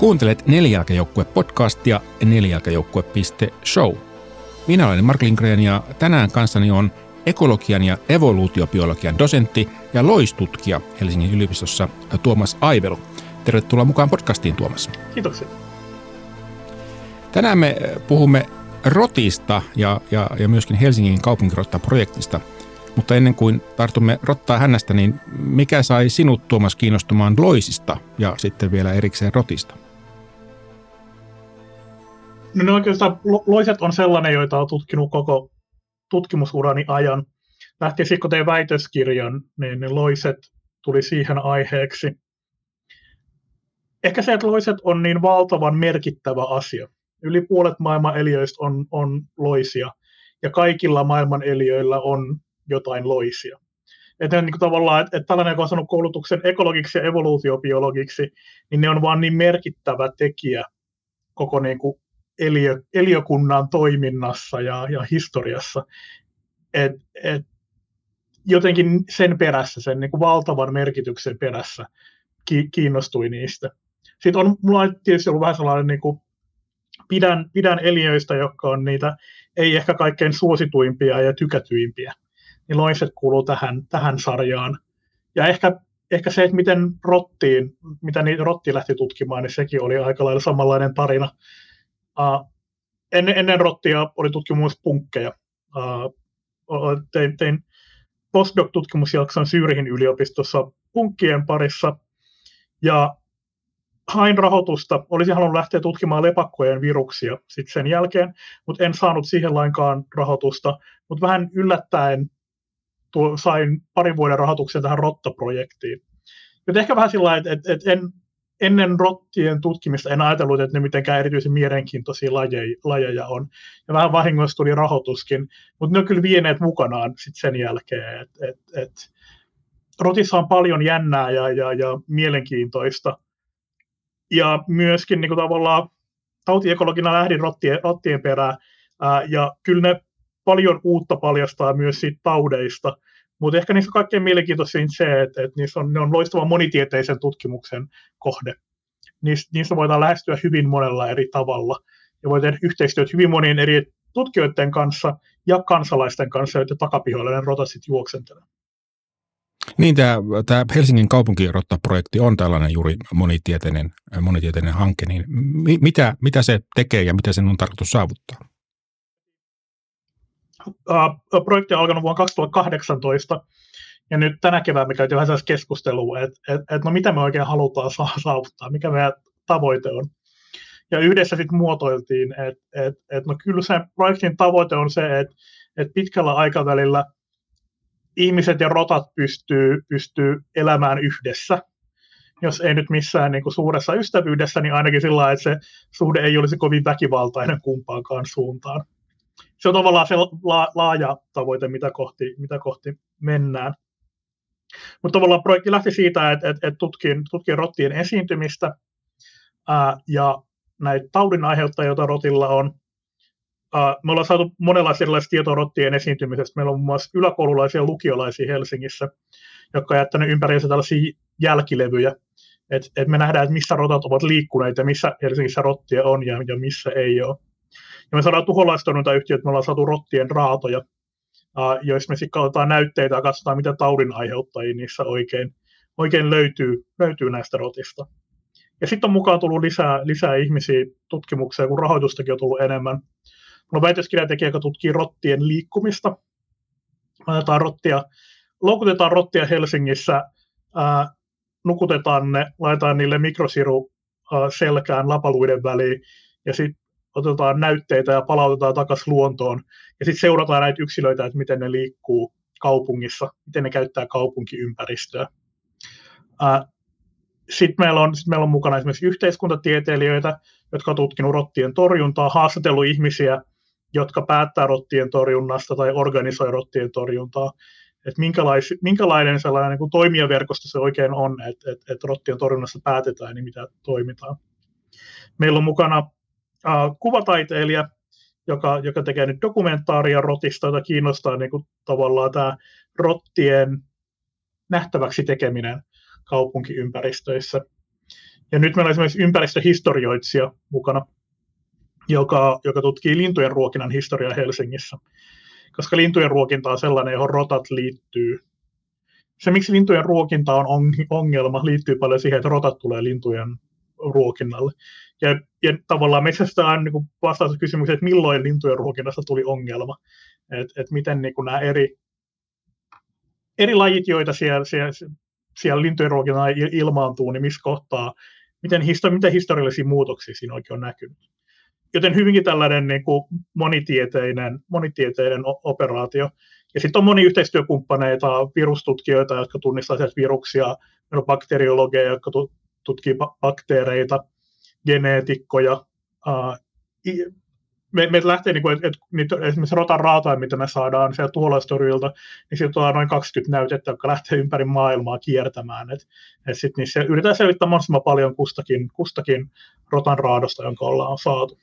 Kuuntelet Nelijalkajoukkue-podcastia nelijalkajoukkue.show. Minä olen Mark Lindgren ja tänään kanssani on ekologian ja evoluutiobiologian dosentti ja loistutkija Helsingin yliopistossa Tuomas Aivelu. Tervetuloa mukaan podcastiin, Tuomas. Kiitoksia. Tänään me puhumme rotista ja, ja, ja myöskin Helsingin kaupunkirotta-projektista. Mutta ennen kuin tartumme rottaa hännästä, niin mikä sai sinut Tuomas kiinnostumaan loisista ja sitten vielä erikseen rotista? No, no oikeastaan loiset on sellainen, joita on tutkinut koko tutkimusurani ajan. Lähti sitten, kun tein väitöskirjan, niin ne loiset tuli siihen aiheeksi. Ehkä se, että loiset on niin valtavan merkittävä asia. Yli puolet maailman eliöistä on, on loisia, ja kaikilla maailman eliöillä on jotain loisia. Että niin kuin tavallaan, että, että tällainen, joka on saanut koulutuksen ekologiksi ja evoluutiobiologiksi, niin ne on vaan niin merkittävä tekijä koko niin kuin eliö, eliökunnan toiminnassa ja, ja historiassa, että et jotenkin sen perässä, sen niin kuin valtavan merkityksen perässä ki, kiinnostui niistä. Sitten on mulla on tietysti ollut vähän sellainen, niin kuin, pidän, pidän eliöistä, jotka on niitä ei ehkä kaikkein suosituimpia ja tykätyimpiä. Niin loiset kuuluu tähän, tähän sarjaan. Ja ehkä, ehkä se, että miten rottiin, mitä niitä rotti lähti tutkimaan, niin sekin oli aika lailla samanlainen tarina. Uh, ennen, ennen rottia oli tutkimus punkkeja. Uh, tein, tein postdoc-tutkimusjakson Syyrihin yliopistossa punkkien parissa, ja hain rahoitusta, olisin halunnut lähteä tutkimaan lepakkojen viruksia sitten sen jälkeen, mutta en saanut siihen lainkaan rahoitusta, mutta vähän yllättäen tuo, sain parin vuoden rahoituksen tähän Rotta-projektiin. Joten ehkä vähän sillä että, että, että en, ennen rottien tutkimista en ajatellut, että ne mitenkään erityisen mielenkiintoisia lajeja, lajeja on. Ja vähän vahingossa tuli rahoituskin, mutta ne on kyllä vieneet mukanaan sit sen jälkeen. Et, et, et, rotissa on paljon jännää ja, ja, ja mielenkiintoista. Ja myöskin niin kuin tavallaan tautiekologina lähdin rottien, rottien perään, ää, ja kyllä ne paljon uutta paljastaa myös siitä taudeista – mutta ehkä niissä kaikkein mielenkiintoisin se, että, että niissä on, ne on loistava monitieteisen tutkimuksen kohde. Niissä, niissä voidaan lähestyä hyvin monella eri tavalla ja voi tehdä yhteistyötä hyvin monien eri tutkijoiden kanssa ja kansalaisten kanssa, joiden takapihoilla ne rotat sitten juoksentelee. Niin, tämä, tämä Helsingin kaupunkirotta-projekti on tällainen juuri monitieteinen, monitieteinen hanke, niin mitä, mitä se tekee ja mitä sen on tarkoitus saavuttaa? Uh, projekti on alkanut vuonna 2018, ja nyt tänä keväänä me käytiin vähän sellaista keskustelua, että et, et, no mitä me oikein halutaan saavuttaa, mikä meidän tavoite on. Ja yhdessä sitten muotoiltiin, että et, et, no kyllä se projektin tavoite on se, että et pitkällä aikavälillä ihmiset ja rotat pystyy, pystyy elämään yhdessä. Jos ei nyt missään niin kuin suuressa ystävyydessä, niin ainakin sillä että se suhde ei olisi kovin väkivaltainen kumpaankaan suuntaan se on tavallaan se laaja tavoite, mitä kohti, mitä kohti mennään. Mutta tavallaan projekti lähti siitä, että, että, että tutkin, tutkin rottien esiintymistä ää, ja näitä taudin aiheuttajia, joita rotilla on. Ää, me ollaan saatu monenlaisia tietoa rottien esiintymisestä. Meillä on muun muassa yläkoululaisia lukiolaisia Helsingissä, jotka on jättänyt ympäriinsä tällaisia jälkilevyjä. Et, et me nähdään, että missä rotat ovat liikkuneet ja missä Helsingissä rottia on ja, ja missä ei ole. Ja me saadaan tuholaistorjuntayhtiöt, me ollaan saatu rottien raatoja, jos me sitten katsotaan näytteitä ja katsotaan, mitä taudin aiheuttajia niissä oikein, oikein löytyy, löytyy näistä rotista. Ja sitten on mukaan tullut lisää, lisää ihmisiä tutkimukseen, kun rahoitustakin on tullut enemmän. On väitöskirjatekijä, joka tutkii rottien liikkumista. Laitetaan rottia, loukutetaan rottia Helsingissä, ää, nukutetaan ne, laitetaan niille mikrosiru ää, selkään lapaluiden väliin, ja sitten otetaan näytteitä ja palautetaan takaisin luontoon. Ja sitten seurataan näitä yksilöitä, että miten ne liikkuu kaupungissa, miten ne käyttää kaupunkiympäristöä. Sitten meillä, on, sit meillä on mukana esimerkiksi yhteiskuntatieteilijöitä, jotka on tutkinut rottien torjuntaa, haastatellut ihmisiä, jotka päättää rottien torjunnasta tai organisoi rottien torjuntaa. Että minkälais, minkälainen sellainen niin toimijaverkosto se oikein on, että, että, että rottien torjunnassa päätetään, niin mitä toimitaan. Meillä on mukana kuvataiteilija, joka, joka tekee nyt dokumentaaria rotista, jota kiinnostaa niin kuin, tavallaan tämä rottien nähtäväksi tekeminen kaupunkiympäristöissä. Ja nyt meillä on esimerkiksi ympäristöhistorioitsija mukana, joka, joka tutkii lintujen ruokinnan historiaa Helsingissä. Koska lintujen ruokinta on sellainen, johon rotat liittyy. Se, miksi lintujen ruokinta on ongelma, liittyy paljon siihen, että rotat tulee lintujen ruokinnalle. Ja, ja tavallaan metsästä on niin vastaus kysymykseen, että milloin lintujen ruokinnasta tuli ongelma. Että et miten niin kuin nämä eri, eri lajit, joita siellä, siellä, siellä lintujen ruokinnalla ilmaantuu, niin missä kohtaa, miten, histori- miten historiallisia muutoksia siinä oikein on näkynyt. Joten hyvinkin tällainen niin kuin monitieteinen, monitieteinen operaatio. Ja sitten on moni yhteistyökumppaneita, virustutkijoita, jotka tunnistavat viruksia, meillä on bakteriologeja, jotka tutkii bakteereita, geneetikkoja. me, me lähtee, niin kuin, että, että esimerkiksi rotan raataa, mitä me saadaan sieltä tuholaistorjilta, niin sieltä on noin 20 näytettä, jotka lähtee ympäri maailmaa kiertämään. Et, et sit niissä yritetään selvittää mahdollisimman paljon kustakin, kustakin rotan raadosta, jonka ollaan saatu.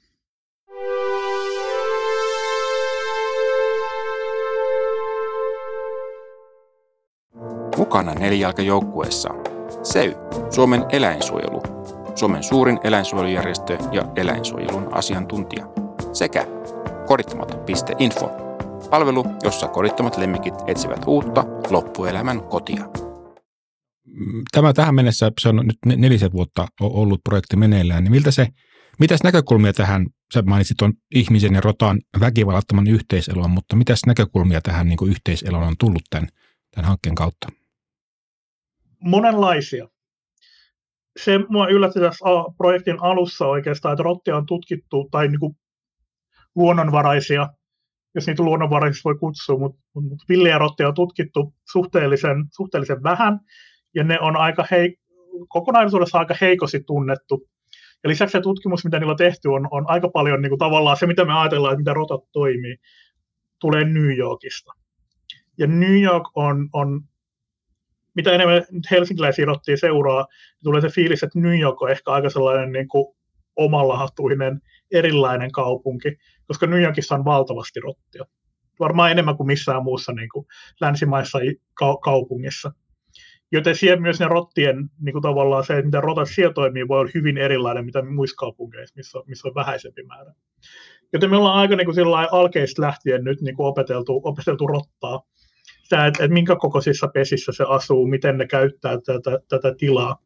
Mukana nelijalkajoukkueessa SEY, Suomen eläinsuojelu, Suomen suurin eläinsuojelujärjestö ja eläinsuojelun asiantuntija, sekä kodittomat.info, palvelu, jossa kodittomat lemmikit etsivät uutta loppuelämän kotia. Tämä tähän mennessä, se on nyt nelisen vuotta ollut projekti meneillään, niin miltä se, mitäs näkökulmia tähän, sä mainitsit on ihmisen ja rotaan väkivallattoman yhteiselon, mutta mitäs näkökulmia tähän niin yhteiselon on tullut tämän, tämän hankkeen kautta? monenlaisia. Se mua yllätti tässä projektin alussa oikeastaan, että rottia on tutkittu, tai niin kuin luonnonvaraisia, jos niitä luonnonvaraisiksi voi kutsua, mutta, mutta villejä rottia on tutkittu suhteellisen, suhteellisen vähän, ja ne on aika hei, kokonaisuudessa aika heikosti tunnettu. Ja lisäksi se tutkimus, mitä niillä on tehty, on, on aika paljon niin kuin tavallaan se, mitä me ajatellaan, että mitä rotat toimii, tulee New Yorkista. Ja New York on, on mitä enemmän nyt helsinkiläisiä rottia seuraa, niin tulee se fiilis, että New York on ehkä aika sellainen niin kuin omalahtuinen, erilainen kaupunki, koska New Yorkissa on valtavasti rottia. Varmaan enemmän kuin missään muussa niin kuin länsimaissa ka- kaupungissa. Joten siellä myös ne rottien, niin kuin tavallaan se, että miten rotat siellä toimii, voi olla hyvin erilainen, mitä muissa kaupungeissa, missä, missä on vähäisempi määrä. Joten me ollaan aika niin kuin alkeista lähtien nyt niin kuin opeteltu, opeteltu rottaa sitä, että, että minkä kokoisissa pesissä se asuu, miten ne käyttää tätä, tätä tilaa.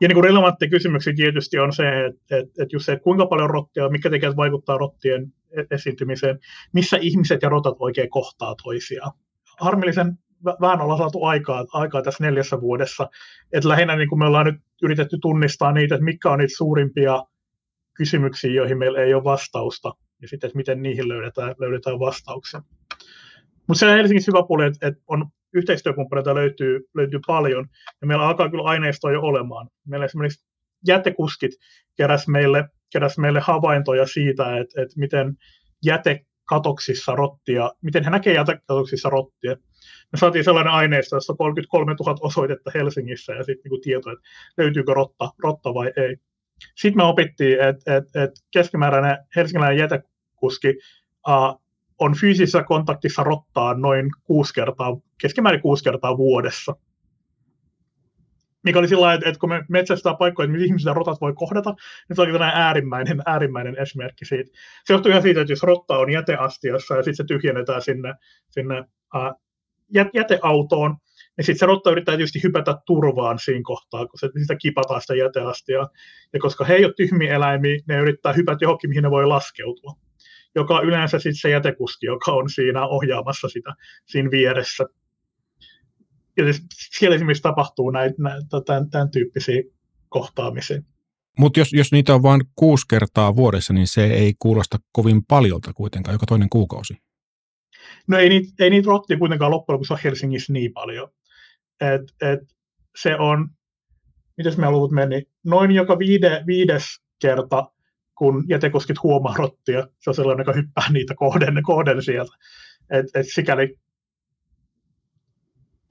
Ja niin kuin relevantti kysymyksiä tietysti on se, että, että, että, just se, että kuinka paljon rottia, mikä tekijät vaikuttaa rottien e-, esiintymiseen, missä ihmiset ja rotat oikein kohtaa toisiaan. Harmillisen vähän ollaan saatu aikaa, aikaa tässä neljässä vuodessa. että lähinnä niin kuin me ollaan nyt yritetty tunnistaa niitä, että mitkä on niitä suurimpia kysymyksiä, joihin meillä ei ole vastausta, ja sitten, että miten niihin löydetään, löydetään vastauksia. Mutta on Helsingissä hyvä puoli, että, että on yhteistyökumppaneita löytyy, löytyy paljon, ja meillä alkaa kyllä aineistoa jo olemaan. Meillä esimerkiksi jätekuskit keräs meille, keräs meille havaintoja siitä, että, että miten jätekatoksissa rottia, miten he näkee jätekatoksissa rottia. Me saatiin sellainen aineisto, jossa 33 000 osoitetta Helsingissä ja sitten niin tieto, että löytyykö rotta, rotta vai ei. Sitten me opittiin, että, että, että keskimääräinen helsingiläinen jätekuski uh, on fyysisessä kontaktissa rottaan noin kuusi kertaa, keskimäärin kuusi kertaa vuodessa. Mikä oli sillä että kun me metsästää paikkoja, että ihmiset rotat voi kohdata, niin se oli tällainen äärimmäinen, äärimmäinen esimerkki siitä. Se johtuu ihan siitä, että jos rotta on jäteastiassa ja sitten se tyhjennetään sinne, sinne ää, jäteautoon, niin sitten se rotta yrittää tietysti hypätä turvaan siinä kohtaa, kun se sitä kipataan sitä jäteastia. Ja koska he ei ole tyhmiä eläimiä, ne yrittää hypätä johonkin, mihin ne voi laskeutua joka on yleensä sitten se jätekuski, joka on siinä ohjaamassa sitä siinä vieressä. Ja siis siellä esimerkiksi tapahtuu näitä, näitä tämän, tämän tyyppisiä kohtaamisia. Mutta jos, jos niitä on vain kuusi kertaa vuodessa, niin se ei kuulosta kovin paljolta kuitenkaan, joka toinen kuukausi. No ei niitä, ei niitä rottia kuitenkaan loppujen lopuksi ole Helsingissä niin paljon. Et, et se on, mitäs me luvut meni, noin joka viide, viides kerta kun jätekoskit huomaa rottia, se on sellainen, joka hyppää niitä kohden, kohden sieltä. Et, et sikäli,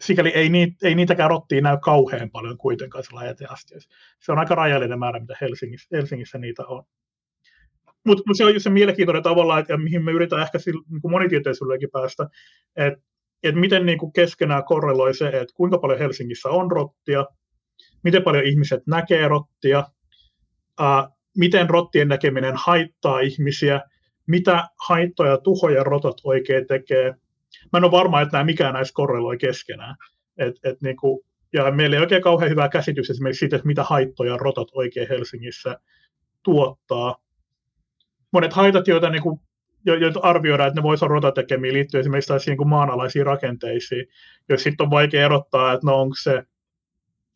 sikäli ei, niitä, ei niitäkään rottia näy kauhean paljon kuitenkaan sillä jäteastioissa. Se on aika rajallinen määrä, mitä Helsingissä, Helsingissä niitä on. Mutta mut se on just se mielenkiintoinen tavalla, että, mihin me yritetään ehkä niin monitieteisyydellekin päästä, että et miten niin kuin keskenään korreloi se, että kuinka paljon Helsingissä on rottia, miten paljon ihmiset näkee rottia, ää, miten rottien näkeminen haittaa ihmisiä, mitä haittoja ja tuhoja rotat oikein tekee. Mä en ole varma, että nämä mikään näistä korreloi keskenään. Et, et niinku, ja meillä ei oikein kauhean hyvä käsitys esimerkiksi siitä, että mitä haittoja rotat oikein Helsingissä tuottaa. Monet haitat, joita, niinku, joita arvioidaan, että ne voisivat olla rotatekemiä liittyen esimerkiksi niin maanalaisiin rakenteisiin, jos sitten on vaikea erottaa, että no onko se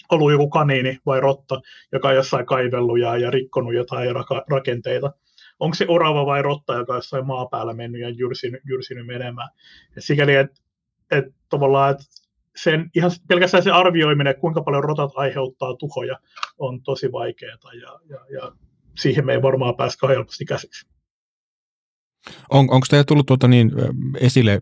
ollut joku kaniini vai rotta, joka on jossain kaivellut ja, ja rikkonut jotain raka- rakenteita. Onko se orava vai rotta, joka on jossain maapäällä mennyt ja jyrsinyt, jyrsinyt menemään. Et sikäli, että et tavallaan, että sen, ihan pelkästään se arvioiminen, kuinka paljon rotat aiheuttaa tuhoja, on tosi vaikeaa ja, ja, ja siihen me ei varmaan päästä helposti käsiksi. On, onko teillä tullut tuota niin, esille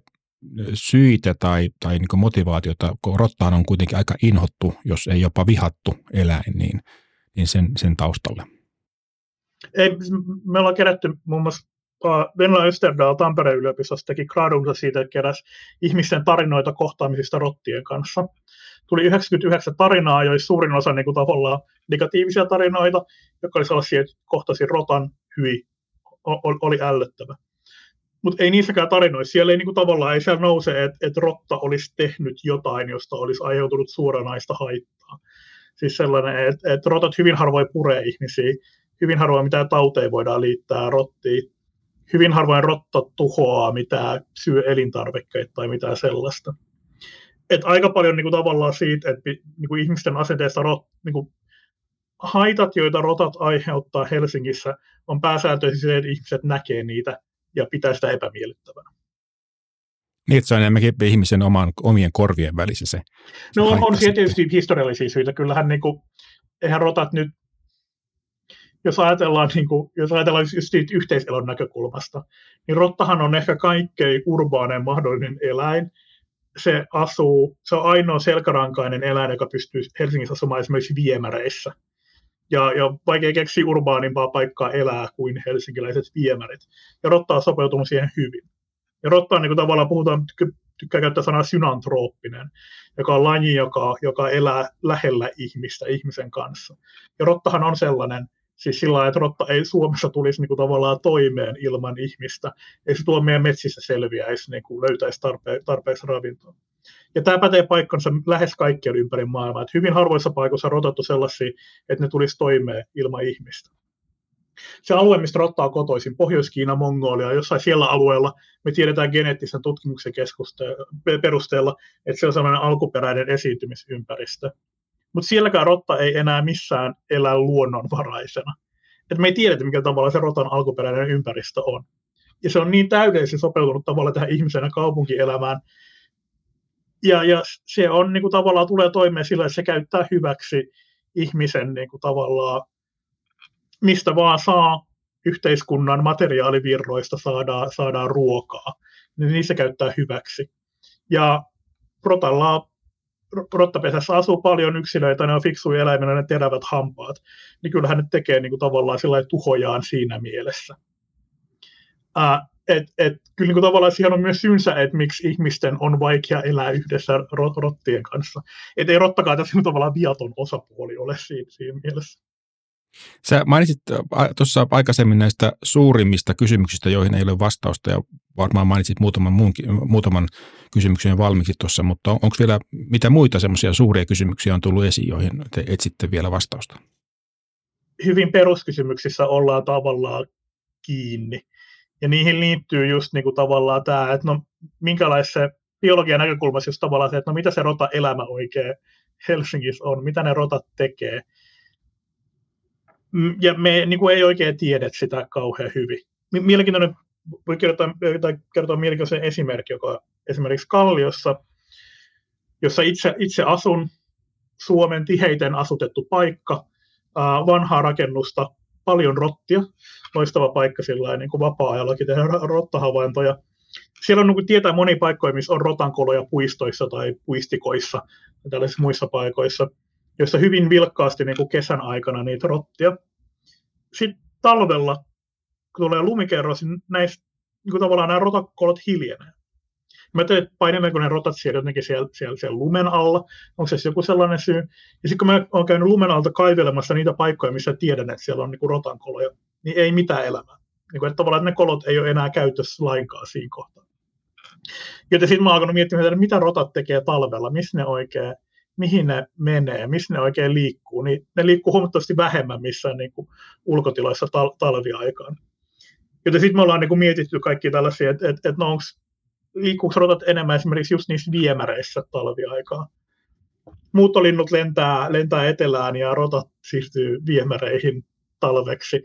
syitä tai, tai niin motivaatiota, kun rottahan on kuitenkin aika inhottu, jos ei jopa vihattu eläin, niin, niin sen, sen taustalle? Ei, me ollaan kerätty muun muassa Venla Österdal Tampereen yliopistossa teki gradunsa siitä, että keräsi ihmisten tarinoita kohtaamisista rottien kanssa. Tuli 99 tarinaa, joissa suurin osa niin kuin, tavallaan negatiivisia tarinoita, jotka oli sellaisia, että kohtasi rotan hyvin, oli ällöttävä mutta ei niissäkään tarinoissa, siellä ei niinku tavallaan ei siellä nouse, että et rotta olisi tehnyt jotain, josta olisi aiheutunut suoranaista haittaa. Siis sellainen, että et rotat hyvin harvoin puree ihmisiä, hyvin harvoin mitään tauteja voidaan liittää rottiin, hyvin harvoin rotta tuhoaa mitään syö elintarvikkeita tai mitään sellaista. Et aika paljon niinku tavallaan siitä, että niinku ihmisten asenteesta rot, niinku haitat, joita rotat aiheuttaa Helsingissä, on pääsääntöisesti se, että ihmiset näkee niitä ja pitää sitä epämiellyttävänä. Niin, että se on enemmänkin ihmisen oman, omien korvien välissä se. No on, on tietysti historiallisia syitä. Kyllähän niin kuin, eihän rotat nyt, jos ajatellaan, niin kuin, jos ajatellaan just yhteiselon näkökulmasta, niin rottahan on ehkä kaikkein urbaanen mahdollinen eläin. Se asuu, se on ainoa selkärankainen eläin, joka pystyy Helsingissä asumaan esimerkiksi viemäreissä ja, ja vaikea keksiä urbaanimpaa paikkaa elää kuin helsinkiläiset viemärit. Ja Rotta on sopeutunut siihen hyvin. Ja Rotta on niin kuin tavallaan, puhutaan, tykkää käyttää sanaa synantrooppinen, joka on laji, joka, joka elää lähellä ihmistä, ihmisen kanssa. Ja Rottahan on sellainen, siis sillä lailla, että rotta ei Suomessa tulisi niin kuin tavallaan toimeen ilman ihmistä. Ei se tuo meidän metsissä selviäisi, niin kuin löytäisi tarpe- tarpeeksi ravintoa. Ja tämä pätee paikkansa lähes kaikkialla ympäri maailmaa. Että hyvin harvoissa paikoissa on rotattu sellaisia, että ne tulisi toimeen ilman ihmistä. Se alue, mistä rotta on kotoisin, Pohjois-Kiina, Mongolia, jossain siellä alueella, me tiedetään geneettisen tutkimuksen perusteella, että se on sellainen alkuperäinen esiintymisympäristö. Mutta sielläkään rotta ei enää missään elä luonnonvaraisena. Et me ei tiedetä, mikä tavalla se rotan alkuperäinen ympäristö on. Ja se on niin täydellisesti sopeutunut tavalla tähän ihmisenä kaupunkielämään, ja, ja se on niin kuin, tavallaan tulee toimeen sillä, että se käyttää hyväksi ihmisen niin kuin, tavallaan, mistä vaan saa yhteiskunnan materiaalivirroista saadaan, saadaan ruokaa, niin niissä käyttää hyväksi. Ja rotalla, rottapesässä asuu paljon yksilöitä, ne on fiksuja eläimiä, ne terävät hampaat, niin kyllähän ne tekee niin kuin, tavallaan tuhojaan siinä mielessä. Ää, et, et, kyllä niin tavallaan siihen on myös syynsä, että miksi ihmisten on vaikea elää yhdessä rot, rottien kanssa. Että ei rottakaan tässä tavallaan viaton osapuoli ole siinä, siinä mielessä. Sä mainitsit tuossa aikaisemmin näistä suurimmista kysymyksistä, joihin ei ole vastausta, ja varmaan mainitsit muutaman, muunkin, muutaman kysymyksen valmiiksi tuossa, mutta on, onko vielä mitä muita semmoisia suuria kysymyksiä on tullut esiin, joihin te etsitte vielä vastausta? Hyvin peruskysymyksissä ollaan tavallaan kiinni. Ja niihin liittyy just niin kuin tavallaan tämä, että no minkälaisen biologian näkökulmassa just tavallaan se, että no mitä se rota elämä oikein Helsingissä on, mitä ne rotat tekee. Mm, ja me niin kuin ei oikein tiedä sitä kauhean hyvin. Mielenkiintoinen, voi kertoa, kertoa mielenkiintoisen esimerkki, joka esimerkiksi Kalliossa, jossa itse, itse asun, Suomen tiheiten asutettu paikka, vanhaa rakennusta, paljon rottia, loistava paikka sillä niin kuin vapaa-ajallakin tehdä rottahavaintoja. Siellä on niin tietää moni paikkoja, missä on rotankoloja puistoissa tai puistikoissa ja tällaisissa muissa paikoissa, joissa hyvin vilkkaasti niin kuin kesän aikana niitä rottia. Sitten talvella, kun tulee lumikerros, niin näistä niin kuin tavallaan nämä rotakolot hiljenee. Mä tein, että paineleeko ne rotat siellä jotenkin siellä, siellä, siellä lumen alla, onko se joku sellainen syy. Ja sitten kun mä oon käynyt lumen alta kaivelemassa niitä paikkoja, missä tiedän, että siellä on niin rotankoloja, niin ei mitään elämää. Niin kuin, että tavallaan että ne kolot ei ole enää käytössä lainkaan siinä kohtaa. Joten sitten mä oon alkanut miettimään, että mitä rotat tekee talvella, missä ne oikein, mihin ne menee, missä ne oikein liikkuu, niin ne liikkuu huomattavasti vähemmän missään niin kuin ulkotiloissa tal- talviaikaan. Joten sitten me ollaan niin kuin mietitty kaikki tällaisia, että, että, että no onko liikkuuko rotat enemmän esimerkiksi just niissä viemäreissä talviaikaa. Muuttolinnut lentää, lentää etelään ja rotat siirtyy viemäreihin talveksi.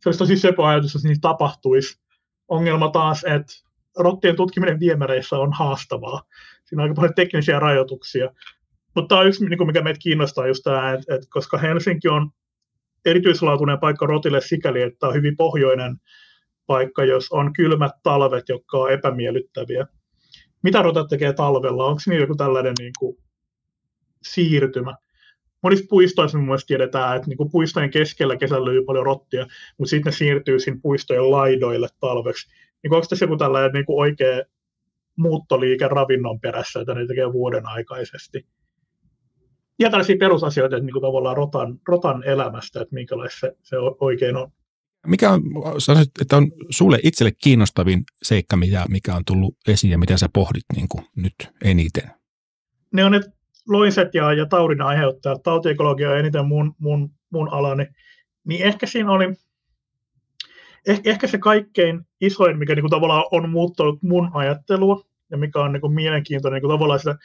Se olisi tosi sepä ajatus, jos niin tapahtuisi. Ongelma taas, että rottien tutkiminen viemäreissä on haastavaa. Siinä on aika paljon teknisiä rajoituksia. Mutta tämä on yksi, niin mikä meitä kiinnostaa, just tämä, että, että koska Helsinki on erityislaatuinen paikka rotille sikäli, että on hyvin pohjoinen paikka, jos on kylmät talvet, jotka on epämiellyttäviä. Mitä rotat tekee talvella? Onko niillä joku tällainen niin kuin, siirtymä? Monissa puistoissa mun tiedetään, että niin kuin puistojen keskellä kesällä löytyy paljon rottia, mutta sitten ne siirtyy sinne puistojen laidoille talveksi. Niin onko tässä joku tällainen niin kuin oikea muuttoliike ravinnon perässä, että ne tekee vuoden aikaisesti? Ja tällaisia perusasioita, että niin kuin tavallaan rotan, rotan elämästä, että minkälaista se, se oikein on. Mikä on, sanoisit, että on sulle itselle kiinnostavin seikka, mikä, mikä on tullut esiin ja mitä sä pohdit niin kuin nyt eniten? Ne on ne loiset ja, ja taudin aiheuttajat. Tautiekologia on eniten mun, mun, mun alani. Niin ehkä siinä oli, eh, ehkä se kaikkein isoin, mikä niin kuin tavallaan on muuttanut mun ajattelua ja mikä on niin kuin mielenkiintoinen niin kuin tavallaan sitä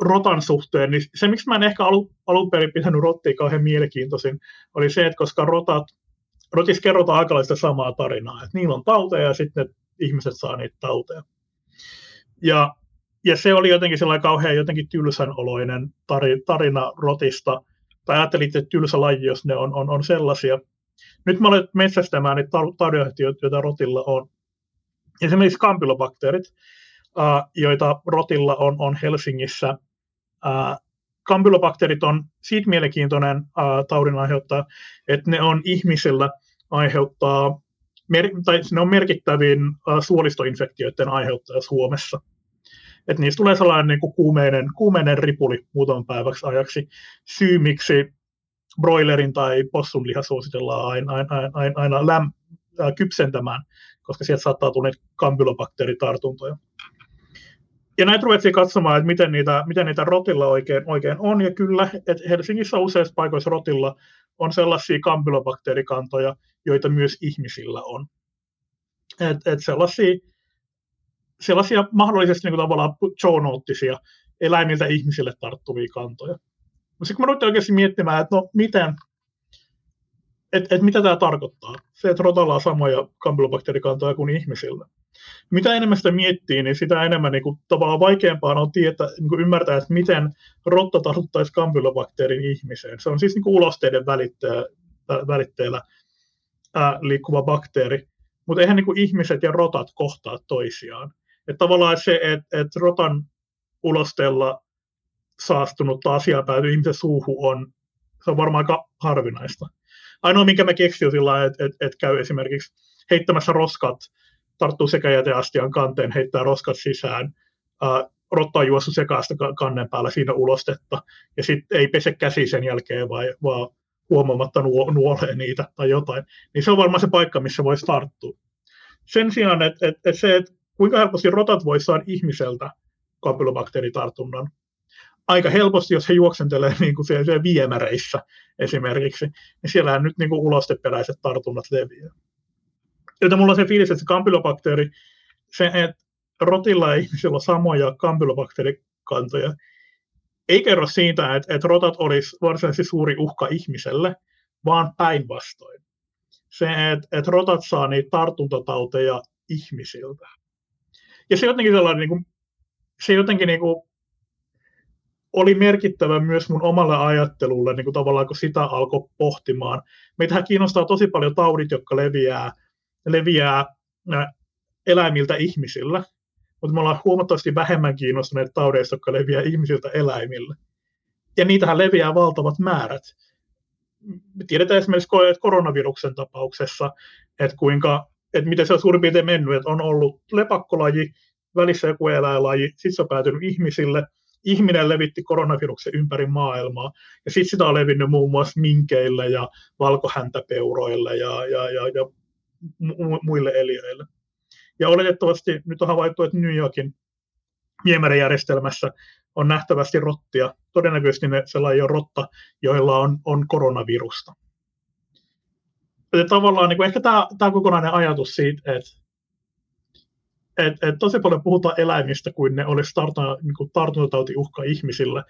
rotan suhteen, niin se, miksi mä en ehkä alu, alun perin pitänyt rottia kauhean mielenkiintoisin, oli se, että koska rotat Rotissa kerrotaan aika samaa tarinaa, että niillä on tauteja ja sitten ihmiset saa niitä tauteja. Ja, ja se oli jotenkin sellainen kauhean jotenkin tylsän oloinen tarina rotista, tai ajattelin, että tylsä laji, jos ne on, on, on sellaisia. Nyt mä olen metsästämään niitä tarjoajia, joita rotilla on. Esimerkiksi kampylobakteerit, joita rotilla on, on Helsingissä kampylobakteerit on siitä mielenkiintoinen taudin aiheuttaja, että ne on ihmisillä aiheuttaa, mer- tai ne on merkittävin äh, suolistoinfektioiden aiheuttaja Suomessa. Et niistä tulee sellainen niin kuin kuumeinen, kuumeinen ripuli muutaman päiväksi ajaksi. Syy, miksi broilerin tai possun liha suositellaan aina, aina, aina, aina läm, äh, kypsentämään, koska sieltä saattaa tulla kampylobakteeritartuntoja ja näitä ruvettiin katsomaan, että miten niitä, miten niitä rotilla oikein, oikein on, ja kyllä, että Helsingissä useissa paikoissa rotilla on sellaisia kampylobakteerikantoja, joita myös ihmisillä on. Et, et sellaisia, sellaisia mahdollisesti niin tavallaan zoonoottisia eläimiltä ihmisille tarttuvia kantoja. Mutta sitten kun mä ruvettiin oikeasti miettimään, että no miten, että et mitä tämä tarkoittaa, se, että rotalla on samoja kampylobakteerikantoja kuin ihmisillä mitä enemmän sitä miettii, niin sitä enemmän niin kuin, tavallaan vaikeampaa on tietää, niin kuin ymmärtää, että miten rotta tartuttaisi kampylobakteerin ihmiseen. Se on siis niin kuin ulosteiden välitteellä, välitteellä ää, liikkuva bakteeri, mutta eihän niin kuin ihmiset ja rotat kohtaa toisiaan. Että tavallaan se, että, että rotan ulosteella saastunutta asiaa päätyy ihmisen suuhun on, se on varmaan aika harvinaista. Ainoa, minkä mä keksin sillä että, että, että käy esimerkiksi heittämässä roskat tarttuu sekä jäteastian kanteen, heittää roskat sisään, ää, rotta on juossut sekaasta kannen päällä siinä ulostetta, ja sitten ei pese käsi sen jälkeen, vai, vaan huomaamatta nuo, nuolee niitä tai jotain, niin se on varmaan se paikka, missä voisi tarttua. Sen sijaan, että et, et se, että kuinka helposti rotat voisi saada ihmiseltä kampylobakteeritartunnan, aika helposti, jos he juoksentelee niin kuin siellä, siellä viemäreissä esimerkiksi, niin siellähän nyt niin kuin ulosteperäiset tartunnat leviää. Joten mulla on se fiilis, että se kampylobakteeri, se, että rotilla ja ihmisillä on samoja kampylobakteerikantoja, ei kerro siitä, että, että rotat olisi varsinaisesti suuri uhka ihmiselle, vaan päinvastoin. Se, että, että rotat saa niitä tartuntatauteja ihmisiltä. Ja se jotenkin sellainen, niin kuin, se jotenkin niin kuin, oli merkittävä myös mun omalle ajattelulle, niin kuin tavallaan kun sitä alkoi pohtimaan. Meitähän kiinnostaa tosi paljon taudit, jotka leviää leviää eläimiltä ihmisillä, mutta me ollaan huomattavasti vähemmän kiinnostuneet taudeista, jotka leviää ihmisiltä eläimille. Ja niitähän leviää valtavat määrät. Me tiedetään esimerkiksi koronaviruksen tapauksessa, että kuinka että miten se on suurin piirtein mennyt, että on ollut lepakkolaji, välissä joku eläinlaji, sitten se on päätynyt ihmisille, ihminen levitti koronaviruksen ympäri maailmaa, ja sitten sitä on levinnyt muun muassa minkeillä ja valkohäntäpeuroille ja, ja, ja, ja muille eliöille. Ja oletettavasti nyt on havaittu, että New Yorkin viemärijärjestelmässä on nähtävästi rottia. Todennäköisesti ne sellainen on rotta, joilla on, on koronavirusta. Ja tavallaan niin kuin ehkä tämä, tämä kokonainen ajatus siitä, että et, et tosi paljon puhutaan eläimistä kuin ne olisi niin tartuntatautiuhka ihmisille,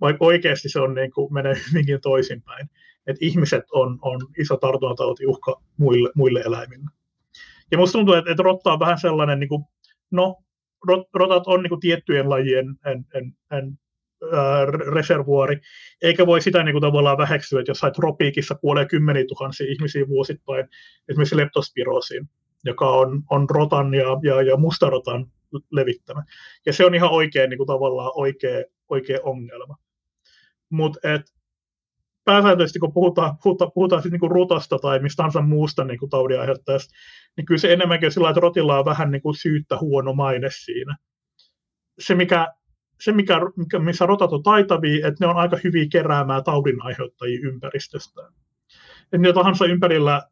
vaikka oikeasti se on, niin kuin, menee hyvinkin toisinpäin. Että ihmiset on, on iso tartuntatautiuhka muille, muille eläimille. Ja musta tuntuu, että, että rotta on vähän sellainen, niin kuin, no, rotat on niin kuin tiettyjen lajien en, en, en, ää, reservuori, eikä voi sitä niin kuin tavallaan väheksyä, että jossain tropiikissa kuolee kymmeniä tuhansia ihmisiä vuosittain, esimerkiksi leptospiroosiin, joka on, on rotan ja, ja, ja mustarotan levittämä. Ja se on ihan oikein niin kuin tavallaan oikea, oikea ongelma. Mutta pääsääntöisesti kun puhutaan, puhutaan, puhutaan sitten niin rutasta tai mistä tahansa muusta niin kuin taudin aiheuttajasta, niin kyllä se enemmänkin sillä että rotilla on vähän niin kuin syyttä huono maine siinä. Se, mikä, se mikä, mikä, missä rotat on taitavia, että ne on aika hyviä keräämään taudin aiheuttajia ympäristöstään. Että mitä tahansa ympärillä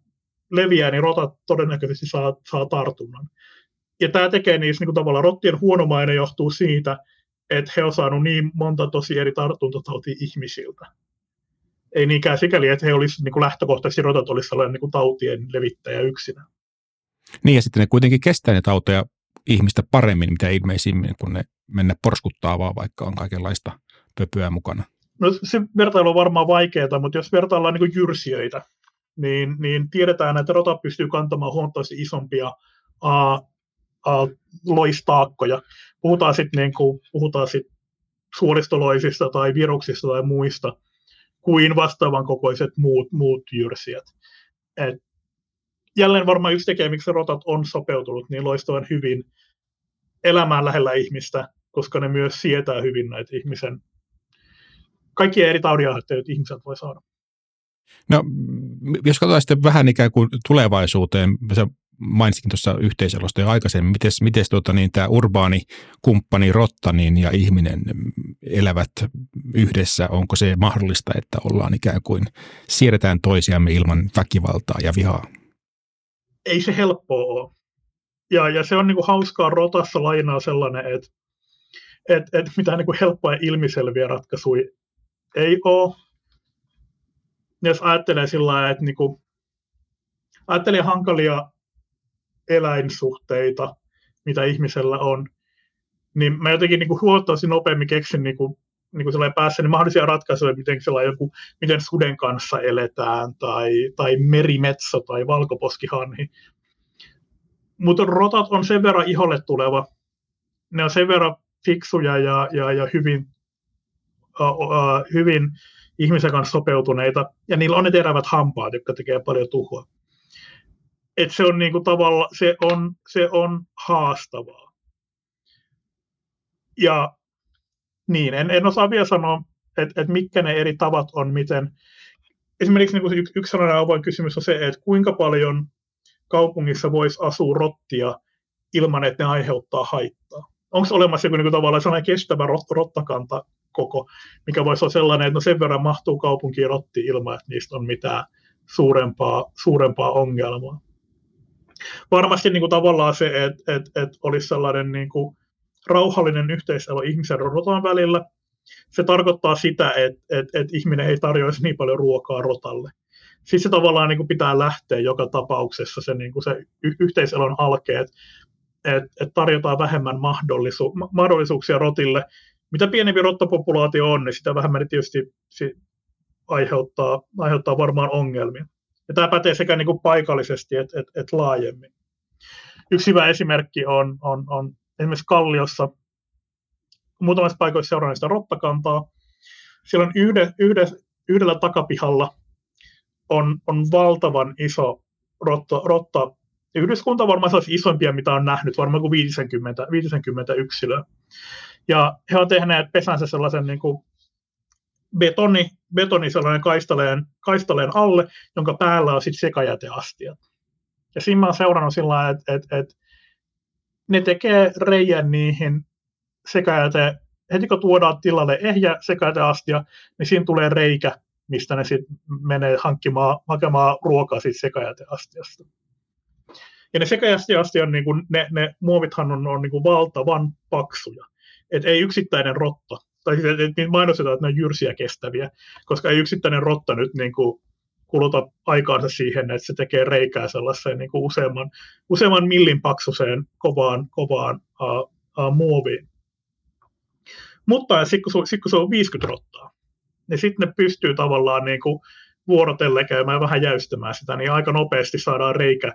leviää, niin rotat todennäköisesti saa, saa tartunnan. Ja tämä tekee niistä niin kuin tavallaan rottien huono maine johtuu siitä, että he on saanut niin monta tosi eri tartuntatautia ihmisiltä ei niinkään sikäli, että he olisivat niin kuin lähtökohtaisesti rotat olisivat sellainen niin kuin tautien levittäjä yksinä. Niin ja sitten ne kuitenkin kestää ne tauteja ihmistä paremmin, mitä ilmeisimmin, kun ne mennä porskuttaa vaan, vaikka on kaikenlaista pöpöä mukana. No se vertailu on varmaan vaikeaa, mutta jos vertaillaan niin jyrsijöitä, niin, niin tiedetään, että rota pystyy kantamaan huomattavasti isompia a, a, loistaakkoja. Puhutaan sitten niin kuin, puhutaan sit suoristoloisista tai viruksista tai muista – kuin vastaavan kokoiset muut, muut jyrsijät. Et jälleen varmaan yksi tekee, miksi rotat on sopeutunut niin loistavan hyvin elämään lähellä ihmistä, koska ne myös sietää hyvin näitä ihmisen kaikkia eri taudinaiheuttajia, joita ihmiset voi saada. No, jos katsotaan sitten vähän ikään kuin tulevaisuuteen, sä mainitsin tuossa yhteiselosta jo aikaisemmin, miten, miten tuota, niin tämä urbaani kumppani Rotta niin, ja ihminen elävät yhdessä, onko se mahdollista, että ollaan ikään kuin siirretään toisiamme ilman väkivaltaa ja vihaa? Ei se helppoa ole. Ja, ja se on niin kuin hauskaa Rotassa lainaa sellainen, että et, et mitään niin kuin helppoa ja ilmiselviä ratkaisuja ei ole. Jos ajattelee sillä lailla, että niin kuin, ajattelee hankalia eläinsuhteita, mitä ihmisellä on, niin mä jotenkin niin kuin huomattavasti nopeammin keksin niin kuin, niin kuin sellainen päässä niin mahdollisia ratkaisuja, miten, joku, miten suden kanssa eletään, tai, tai merimetso tai valkoposkihanhi. Mutta rotat on sen verran iholle tuleva, ne on sen verran fiksuja ja, ja, ja hyvin, uh, uh, hyvin ihmisen kanssa sopeutuneita, ja niillä on ne terävät hampaat, jotka tekee paljon tuhoa että se on niin kuin tavalla, se on, se on haastavaa. Ja niin, en, en osaa vielä sanoa, että, että mitkä ne eri tavat on, miten. Esimerkiksi niin kuin yksi, yksi sellainen avoin kysymys on se, että kuinka paljon kaupungissa voisi asua rottia ilman, että ne aiheuttaa haittaa. Onko olemassa joku niin kuin, tavallaan sellainen kestävä rot, rottakanta koko, mikä voisi olla sellainen, että no sen verran mahtuu kaupunkiin rotti ilman, että niistä on mitään suurempaa, suurempaa ongelmaa varmasti niin kuin tavallaan se, että et, et olisi sellainen niin kuin rauhallinen yhteiselo ihmisen rotan välillä. Se tarkoittaa sitä, että et, et ihminen ei tarjoaisi niin paljon ruokaa rotalle. Siis se tavallaan niin kuin pitää lähteä joka tapauksessa se, niin kuin se y- yhteiselon alkeet, että et tarjotaan vähemmän mahdollisu- mahdollisuuksia rotille. Mitä pienempi rottapopulaatio on, niin sitä vähemmän tietysti aiheuttaa, aiheuttaa varmaan ongelmia. Ja tämä pätee sekä niin kuin paikallisesti että, että, että laajemmin. Yksi hyvä esimerkki on, on, on esimerkiksi Kalliossa muutamassa paikoissa seuraan sitä rottakantaa. Siellä on yhde, yhde, yhdellä takapihalla on, on valtavan iso rotta, rotta yhdyskunta, varmaan sellaisia isompia, mitä on nähnyt, varmaan kuin 50, 50 yksilöä. Ja he ovat tehneet pesänsä sellaisen niin kuin betoni, betoni sellainen kaistaleen, kaistaleen alle, jonka päällä on sitten sekajäteastiat. Ja siinä mä oon seurannut sillä että et, et, ne tekee reijän niihin sekajäte, heti kun tuodaan tilalle ehjä sekajäteastia, niin siinä tulee reikä, mistä ne sitten menee hankkimaan, hakemaan ruokaa siitä sekajäteastiasta. Ja ne sekajäteastian, niin kuin, ne, ne muovithan on, on niin kuin valtavan paksuja. Et ei yksittäinen rotta, tai siis, että et mainostetaan, että ne on jyrsiä kestäviä, koska ei yksittäinen rotta nyt niin kuin, kuluta aikaansa siihen, että se tekee reikää sellaiseen niin kuin useamman, useamman millin paksuseen kovaan, kovaan uh, uh, muoviin. Mutta sitten kun, sit, kun se on 50 rottaa, niin sitten ne pystyy tavallaan niin kuin vuorotellen käymään vähän jäystämään sitä, niin aika nopeasti saadaan reikä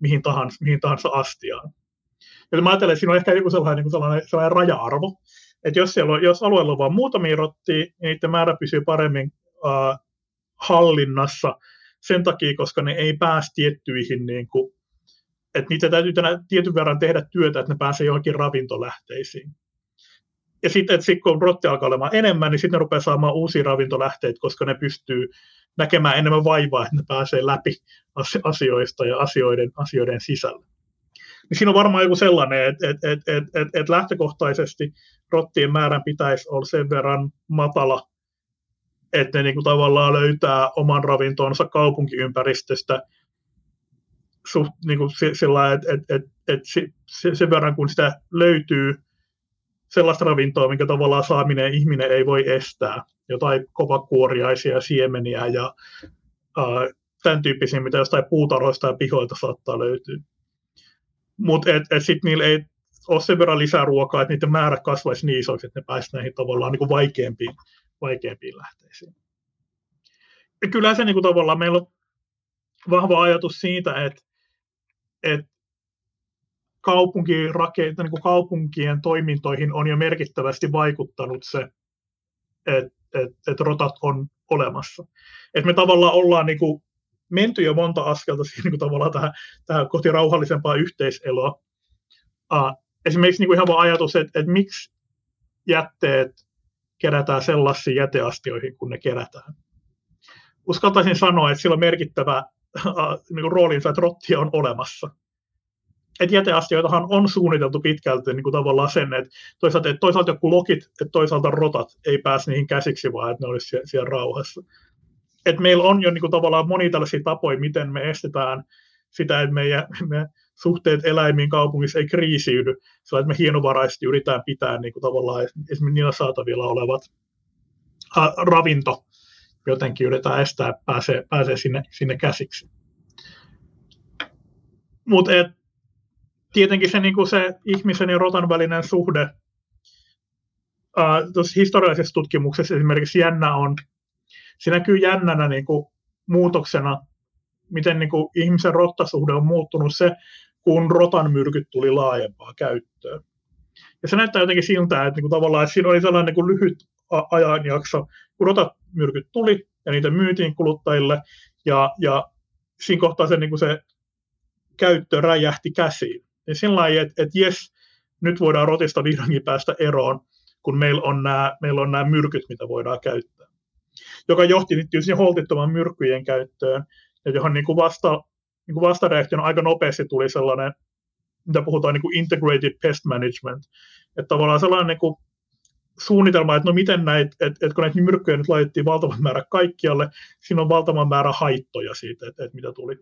mihin tahansa, mihin tahansa astiaan. Ja mä ajattelen, että siinä on ehkä joku sellainen, niin sellainen, sellainen raja-arvo, että jos, siellä on, jos alueella on vain muutamia rottia, niin niiden määrä pysyy paremmin uh, hallinnassa sen takia, koska ne ei pääse tiettyihin, niin kuin, että niitä täytyy tänä tietyn verran tehdä työtä, että ne pääsee johonkin ravintolähteisiin. Ja sitten, sit kun rotti alkaa olemaan enemmän, niin sitten ne rupeaa saamaan uusia ravintolähteitä, koska ne pystyy näkemään enemmän vaivaa, että ne pääsee läpi asioista ja asioiden, asioiden sisällä. Niin siinä on varmaan joku sellainen, että, että, että, että, että, että lähtökohtaisesti rottien määrän pitäisi olla sen verran matala, että ne niin kuin tavallaan löytää oman ravintonsa kaupunkiympäristöstä suht, niin kuin sillä että että että, että sen verran kun sitä löytyy sellaista ravintoa, minkä tavallaan saaminen ihminen ei voi estää. Jotain kovakuoriaisia siemeniä ja ää, tämän tyyppisiä, mitä jostain puutarhoista ja pihoilta saattaa löytyä. Mutta et, et sitten niillä ei ole sen verran lisää ruokaa, että niiden määrä kasvaisi niin isoksi, että ne pääsivät näihin tavallaan niin kuin vaikeampiin, vaikeampiin lähteisiin. Ja kyllä se niin kuin tavallaan meillä on vahva ajatus siitä, että, että kaupunkien, niin kuin kaupunkien toimintoihin on jo merkittävästi vaikuttanut se, että, että, että rotat on olemassa. Että me tavallaan ollaan niin kuin menty jo monta askelta siihen, niin kuin tähän, tähän kohti rauhallisempaa yhteiseloa. Uh, esimerkiksi niin kuin ihan vaan ajatus, että, että miksi jätteet kerätään sellaisiin jäteastioihin, kun ne kerätään. Uskaltaisin sanoa, että sillä on merkittävä uh, niin roolinsa, että rottia on olemassa että jäteastioitahan on suunniteltu pitkälti niin kuin tavallaan sen, että toisaalta, että toisaalta joku lokit, että toisaalta rotat ei pääse niihin käsiksi, vaan että ne olisi siellä, siellä rauhassa. Et meillä on jo niin tavallaan moni tällaisia tapoja, miten me estetään sitä, että meidän, me suhteet eläimiin kaupungissa ei kriisiydy, sillä että me hienovaraisesti yritetään pitää niin tavallaan esimerkiksi niillä saatavilla olevat ä, ravinto jotenkin yritetään estää, pääsee, pääsee sinne, sinne käsiksi. Mutta tietenkin se, niin se ihmisen ja rotan välinen suhde, uh, tuossa historiallisessa tutkimuksessa esimerkiksi jännä on, se näkyy jännänä niin kuin muutoksena, miten niin kuin ihmisen rottasuhde on muuttunut se, kun rotan myrkyt tuli laajempaa käyttöön. Ja se näyttää jotenkin siltä, että niin kuin tavallaan että siinä oli sellainen niin kuin lyhyt ajanjakso, kun rotamyrkyt tuli ja niitä myytiin kuluttajille, ja, ja siinä kohtaa se, niin kuin se käyttö räjähti käsiin. Niin sillä lailla, että, että jes, nyt voidaan rotista vihdoinkin päästä eroon, kun meillä on, nämä, meillä on nämä myrkyt, mitä voidaan käyttää. Joka johti tietysti holtittoman myrkkyjen käyttöön, ja johon niin kuin vasta, niin kuin vastareaktiona aika nopeasti tuli sellainen, mitä puhutaan niin kuin integrated pest management, että tavallaan sellainen niin kuin suunnitelma, että no miten näitä, että, että kun näitä myrkkyjä nyt laitettiin valtavan määrä kaikkialle, siinä on valtavan määrä haittoja siitä, että, että mitä tuli.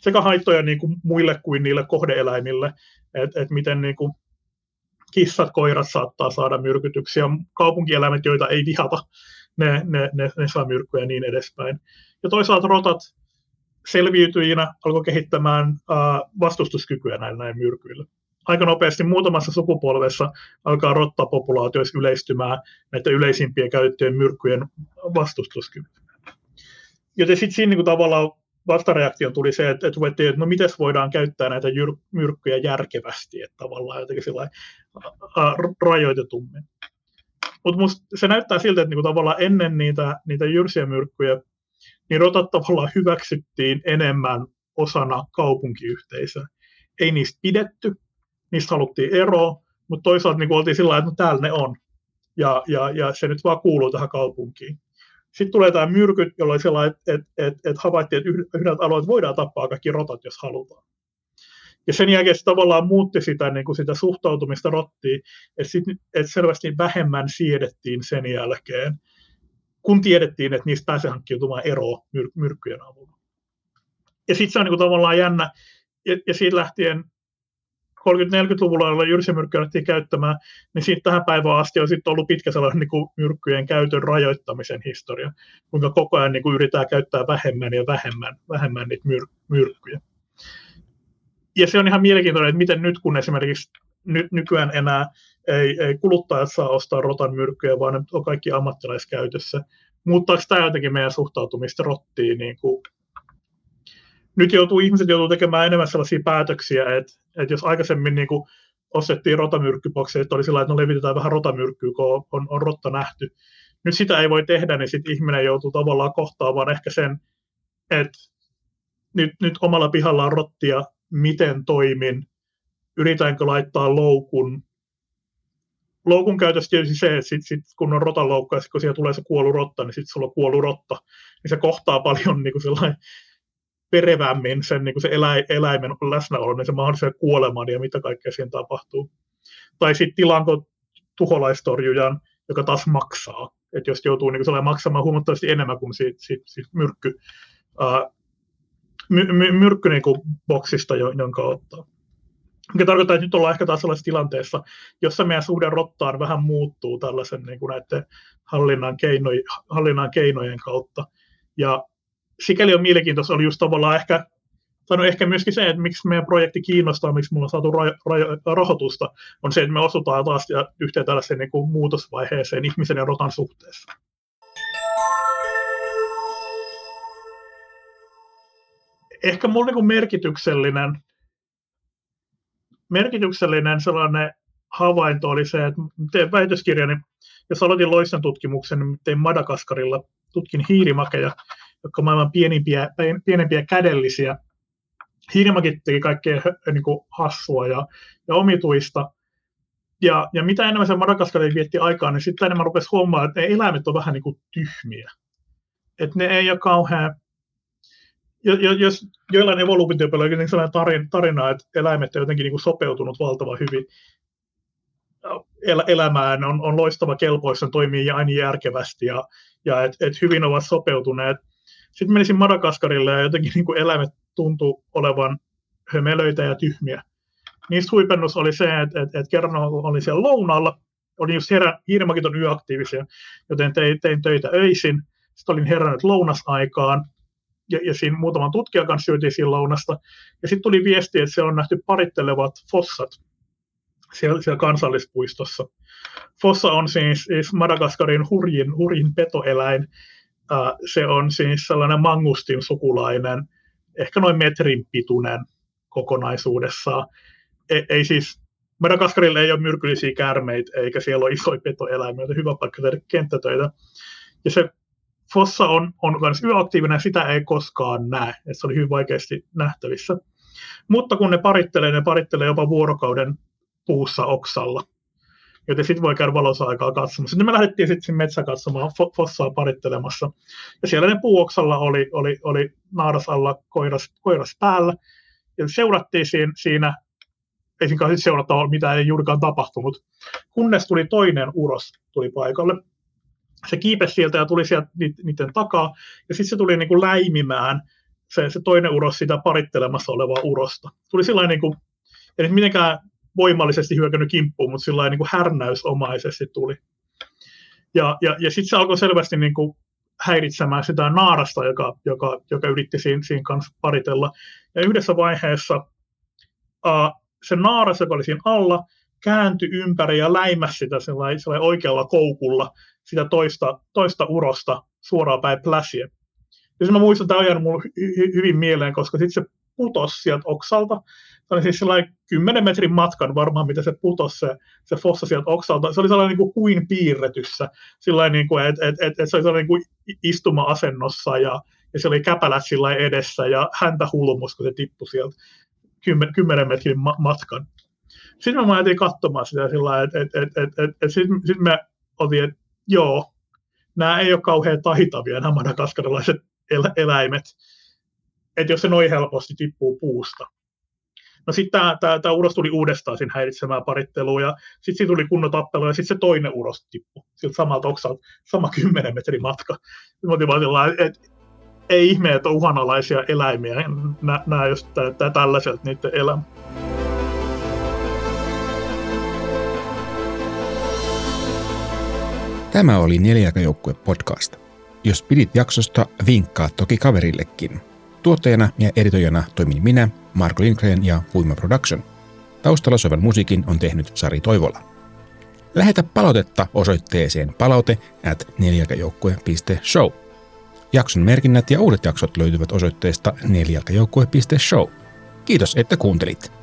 Sekä haittoja niin kuin muille kuin niille kohdeeläimille, että, että miten niin kuin kissat, koirat saattaa saada myrkytyksiä, kaupunkieläimet, joita ei vihata, ne, ne, ne, ne saa myrkkyjä ja niin edespäin. Ja toisaalta rotat selviytyjinä alkoi kehittämään uh, vastustuskykyä näille näille myrkyille aika nopeasti muutamassa sukupolvessa alkaa rottapopulaatioissa yleistymään näitä yleisimpien käyttöjen myrkkyjen vastustuskyky. Joten sitten siinä niin tavallaan vastareaktio tuli se, että, että ruvettiin, että no miten voidaan käyttää näitä jyr- myrkkyjä järkevästi, että tavallaan jotenkin sillä rajoitetummin. Mutta se näyttää siltä, että niinku tavallaan ennen niitä, niitä jyrsiä myrkkyjä, niin rotat tavallaan hyväksyttiin enemmän osana kaupunkiyhteisöä. Ei niistä pidetty, niistä haluttiin eroa, mutta toisaalta niin oltiin sillä että no täällä ne on, ja, ja, ja se nyt vaan kuuluu tähän kaupunkiin. Sitten tulee tämä myrkyt, jolloin sellainen, että et, et, et havaittiin, että yhdeltä alueelta voidaan tappaa kaikki rotat, jos halutaan. Ja sen jälkeen se tavallaan muutti sitä, niin kuin sitä suhtautumista rottiin, että, sit, että selvästi vähemmän siedettiin sen jälkeen, kun tiedettiin, että niistä pääsee hankkiutumaan eroa myr- myrkkyjen avulla. Ja sitten se on niin kuin tavallaan jännä, ja, ja siitä lähtien 30-40-luvulla, jolloin jyrsimyrkkyä alettiin käyttämään, niin siitä tähän päivään asti on sitten ollut pitkä sellainen niin kuin myrkkyjen käytön rajoittamisen historia, kuinka koko ajan niin kuin yritetään käyttää vähemmän ja vähemmän, vähemmän niitä myr- myrkkyjä. Ja se on ihan mielenkiintoinen, että miten nyt, kun esimerkiksi nyt nykyään enää ei, ei kuluttajat saa ostaa rotan myrkkyjä, vaan ne on kaikki ammattilaiskäytössä. Muuttaako tämä jotenkin meidän suhtautumista rottiin niin kuin nyt joutuu, ihmiset joutuu tekemään enemmän sellaisia päätöksiä, että, että jos aikaisemmin niin kuin ostettiin rotamyrkkybokseja, että oli sillä että no levitetään vähän rotamyrkkyä, kun on, on, on rotta nähty. Nyt sitä ei voi tehdä, niin sitten ihminen joutuu tavallaan kohtaamaan ehkä sen, että nyt, nyt omalla pihalla on rottia, miten toimin, yritänkö laittaa loukun. Loukun käytössä tietysti se, että sit, sit, kun on rotan loukka, ja sit, kun siellä tulee se kuollut rotta, niin sitten sulla on kuollut rotta, niin se kohtaa paljon niin kuin sellainen perevämmin sen, niin kuin se elä, eläimen läsnäolo, niin se mahdollisen kuoleman ja mitä kaikkea siinä tapahtuu. Tai sitten tilanko tuholaistorjujan, joka taas maksaa. Että jos joutuu niin kuin maksamaan huomattavasti enemmän kuin siitä, siitä, siitä myrkky, ää, my, my, myrkky niin kuin boksista, jonka ottaa. Mikä tarkoittaa, että nyt ollaan ehkä taas sellaisessa tilanteessa, jossa meidän suhde rottaan vähän muuttuu tällaisen niin kuin näiden hallinnan, keino, hallinnan keinojen kautta. Ja sikäli on mielenkiintoista, oli just tavallaan ehkä, tai no ehkä myöskin se, että miksi meidän projekti kiinnostaa, miksi mulla on saatu ra- ra- rahoitusta, on se, että me osutaan taas yhteen tällaiseen niin kuin muutosvaiheeseen ihmisen ja rotan suhteessa. Ehkä mulla niin merkityksellinen, merkityksellinen sellainen havainto oli se, että tein väitöskirjani, jos aloitin loisten tutkimuksen, niin tein Madagaskarilla, tutkin hiirimakeja, jotka on maailman pienimpiä, pienempiä kädellisiä. Hiirimakit teki kaikkea niin kuin hassua ja, ja omituista. Ja, ja mitä enemmän se Madagaskarin vietti aikaa, niin sitten enemmän rupesi huomaamaan, että ne eläimet on vähän niin kuin tyhmiä. Että ne ei ole kauhean jos joillain evoluutiopeilla on niin sellainen tarina, että eläimet on jotenkin niin sopeutunut valtavan hyvin elämään, on, on loistava kelpoissa, toimii aina järkevästi ja, ja et, et hyvin ovat sopeutuneet sitten menisin Madagaskarille ja jotenkin niin eläimet tuntuu olevan hömelöitä ja tyhmiä. Niistä huipennus oli se, että, että, että kerran oli siellä lounaalla, olin just herä, hiirimakit on yöaktiivisia, joten tein, tein töitä öisin. Sitten olin herännyt lounasaikaan, ja, ja siinä muutaman tutkijan kanssa syötiin siinä lounasta. Ja sitten tuli viesti, että siellä on nähty parittelevat fossat siellä, siellä kansallispuistossa. Fossa on siis, siis Madagaskarin hurjin, hurjin petoeläin, se on siis sellainen mangustin sukulainen, ehkä noin metrin pituinen kokonaisuudessaan. Ei, ei siis, Madagaskarilla ei ole myrkyllisiä kärmeitä, eikä siellä ole isoja petoeläimiä, joten hyvä paikka tehdä kenttätöitä. Ja se fossa on, on myös yöaktiivinen sitä ei koskaan näe, että se oli hyvin vaikeasti nähtävissä. Mutta kun ne parittelee, ne parittelee jopa vuorokauden puussa oksalla joten sitten voi käydä valossa-aikaa katsomassa. Sitten me lähdettiin sitten metsä katsomaan fossaa parittelemassa. Ja siellä ne puuoksalla oli, oli, oli naaras alla, koiras, koiras päällä. Ja seurattiin siinä, siinä ei siinä seurata, mitä ei juurikaan tapahtunut. Kunnes tuli toinen uros tuli paikalle. Se kiipesi sieltä ja tuli sieltä niiden takaa. Ja sitten se tuli niin kuin läimimään se, se toinen uros sitä parittelemassa olevaa urosta. Tuli sillä niin kuin, ei mitenkään voimallisesti hyökännyt kimppuun, mutta sillä niin kuin härnäysomaisesti tuli. Ja, ja, ja sitten se alkoi selvästi niin kuin häiritsemään sitä naarasta, joka, joka, joka yritti siinä, siinä kanssa paritella. Ja yhdessä vaiheessa uh, se naaras, joka oli siinä alla, kääntyi ympäri ja läimäsi sitä sellainen, sellainen oikealla koukulla sitä toista, toista urosta suoraan päin pläsiä. Ja mä muistan, tämä on mulle hy- hyvin mieleen, koska sitten se putosi sieltä oksalta se oli siis sellainen 10 metrin matkan varmaan, mitä se putosi se, se fossa sieltä oksalta. Se oli sellainen niin kuin, piirretyssä, sellainen, niin kuin, että et, et, et se oli sellainen niin kuin istuma-asennossa ja, ja se oli käpälät sillä edessä ja häntä hulmus, kun se tippui sieltä 10, 10 metrin ma- matkan. Sitten mä ajattelin katsomaan sitä sillä että et, et, et, et, et sitten sit me otin, että joo, nämä ei ole kauhean taitavia, nämä madagaskarilaiset el- eläimet, että jos se noin helposti tippuu puusta. No sitten tämä, uros tuli uudestaan siinä häiritsemään parittelua, ja sitten tuli kunnon tappelu, ja sitten se toinen uros tippui siltä samalta oksalta, sama 10 metrin matka. Mä että ei ihme, että uhanalaisia eläimiä, nämä just tällaiselta niiden elämä. Tämä oli Neljäkäjoukkue podcast. Jos pidit jaksosta, vinkkaa toki kaverillekin. Tuottajana ja editoijana toimin minä, Marko Lindgren ja Huima Production. Taustalla soivan musiikin on tehnyt Sari Toivola. Lähetä palautetta osoitteeseen palaute at neljäkäjoukkue.show. Jakson merkinnät ja uudet jaksot löytyvät osoitteesta neljälkäjoukkue.show. Kiitos, että kuuntelit.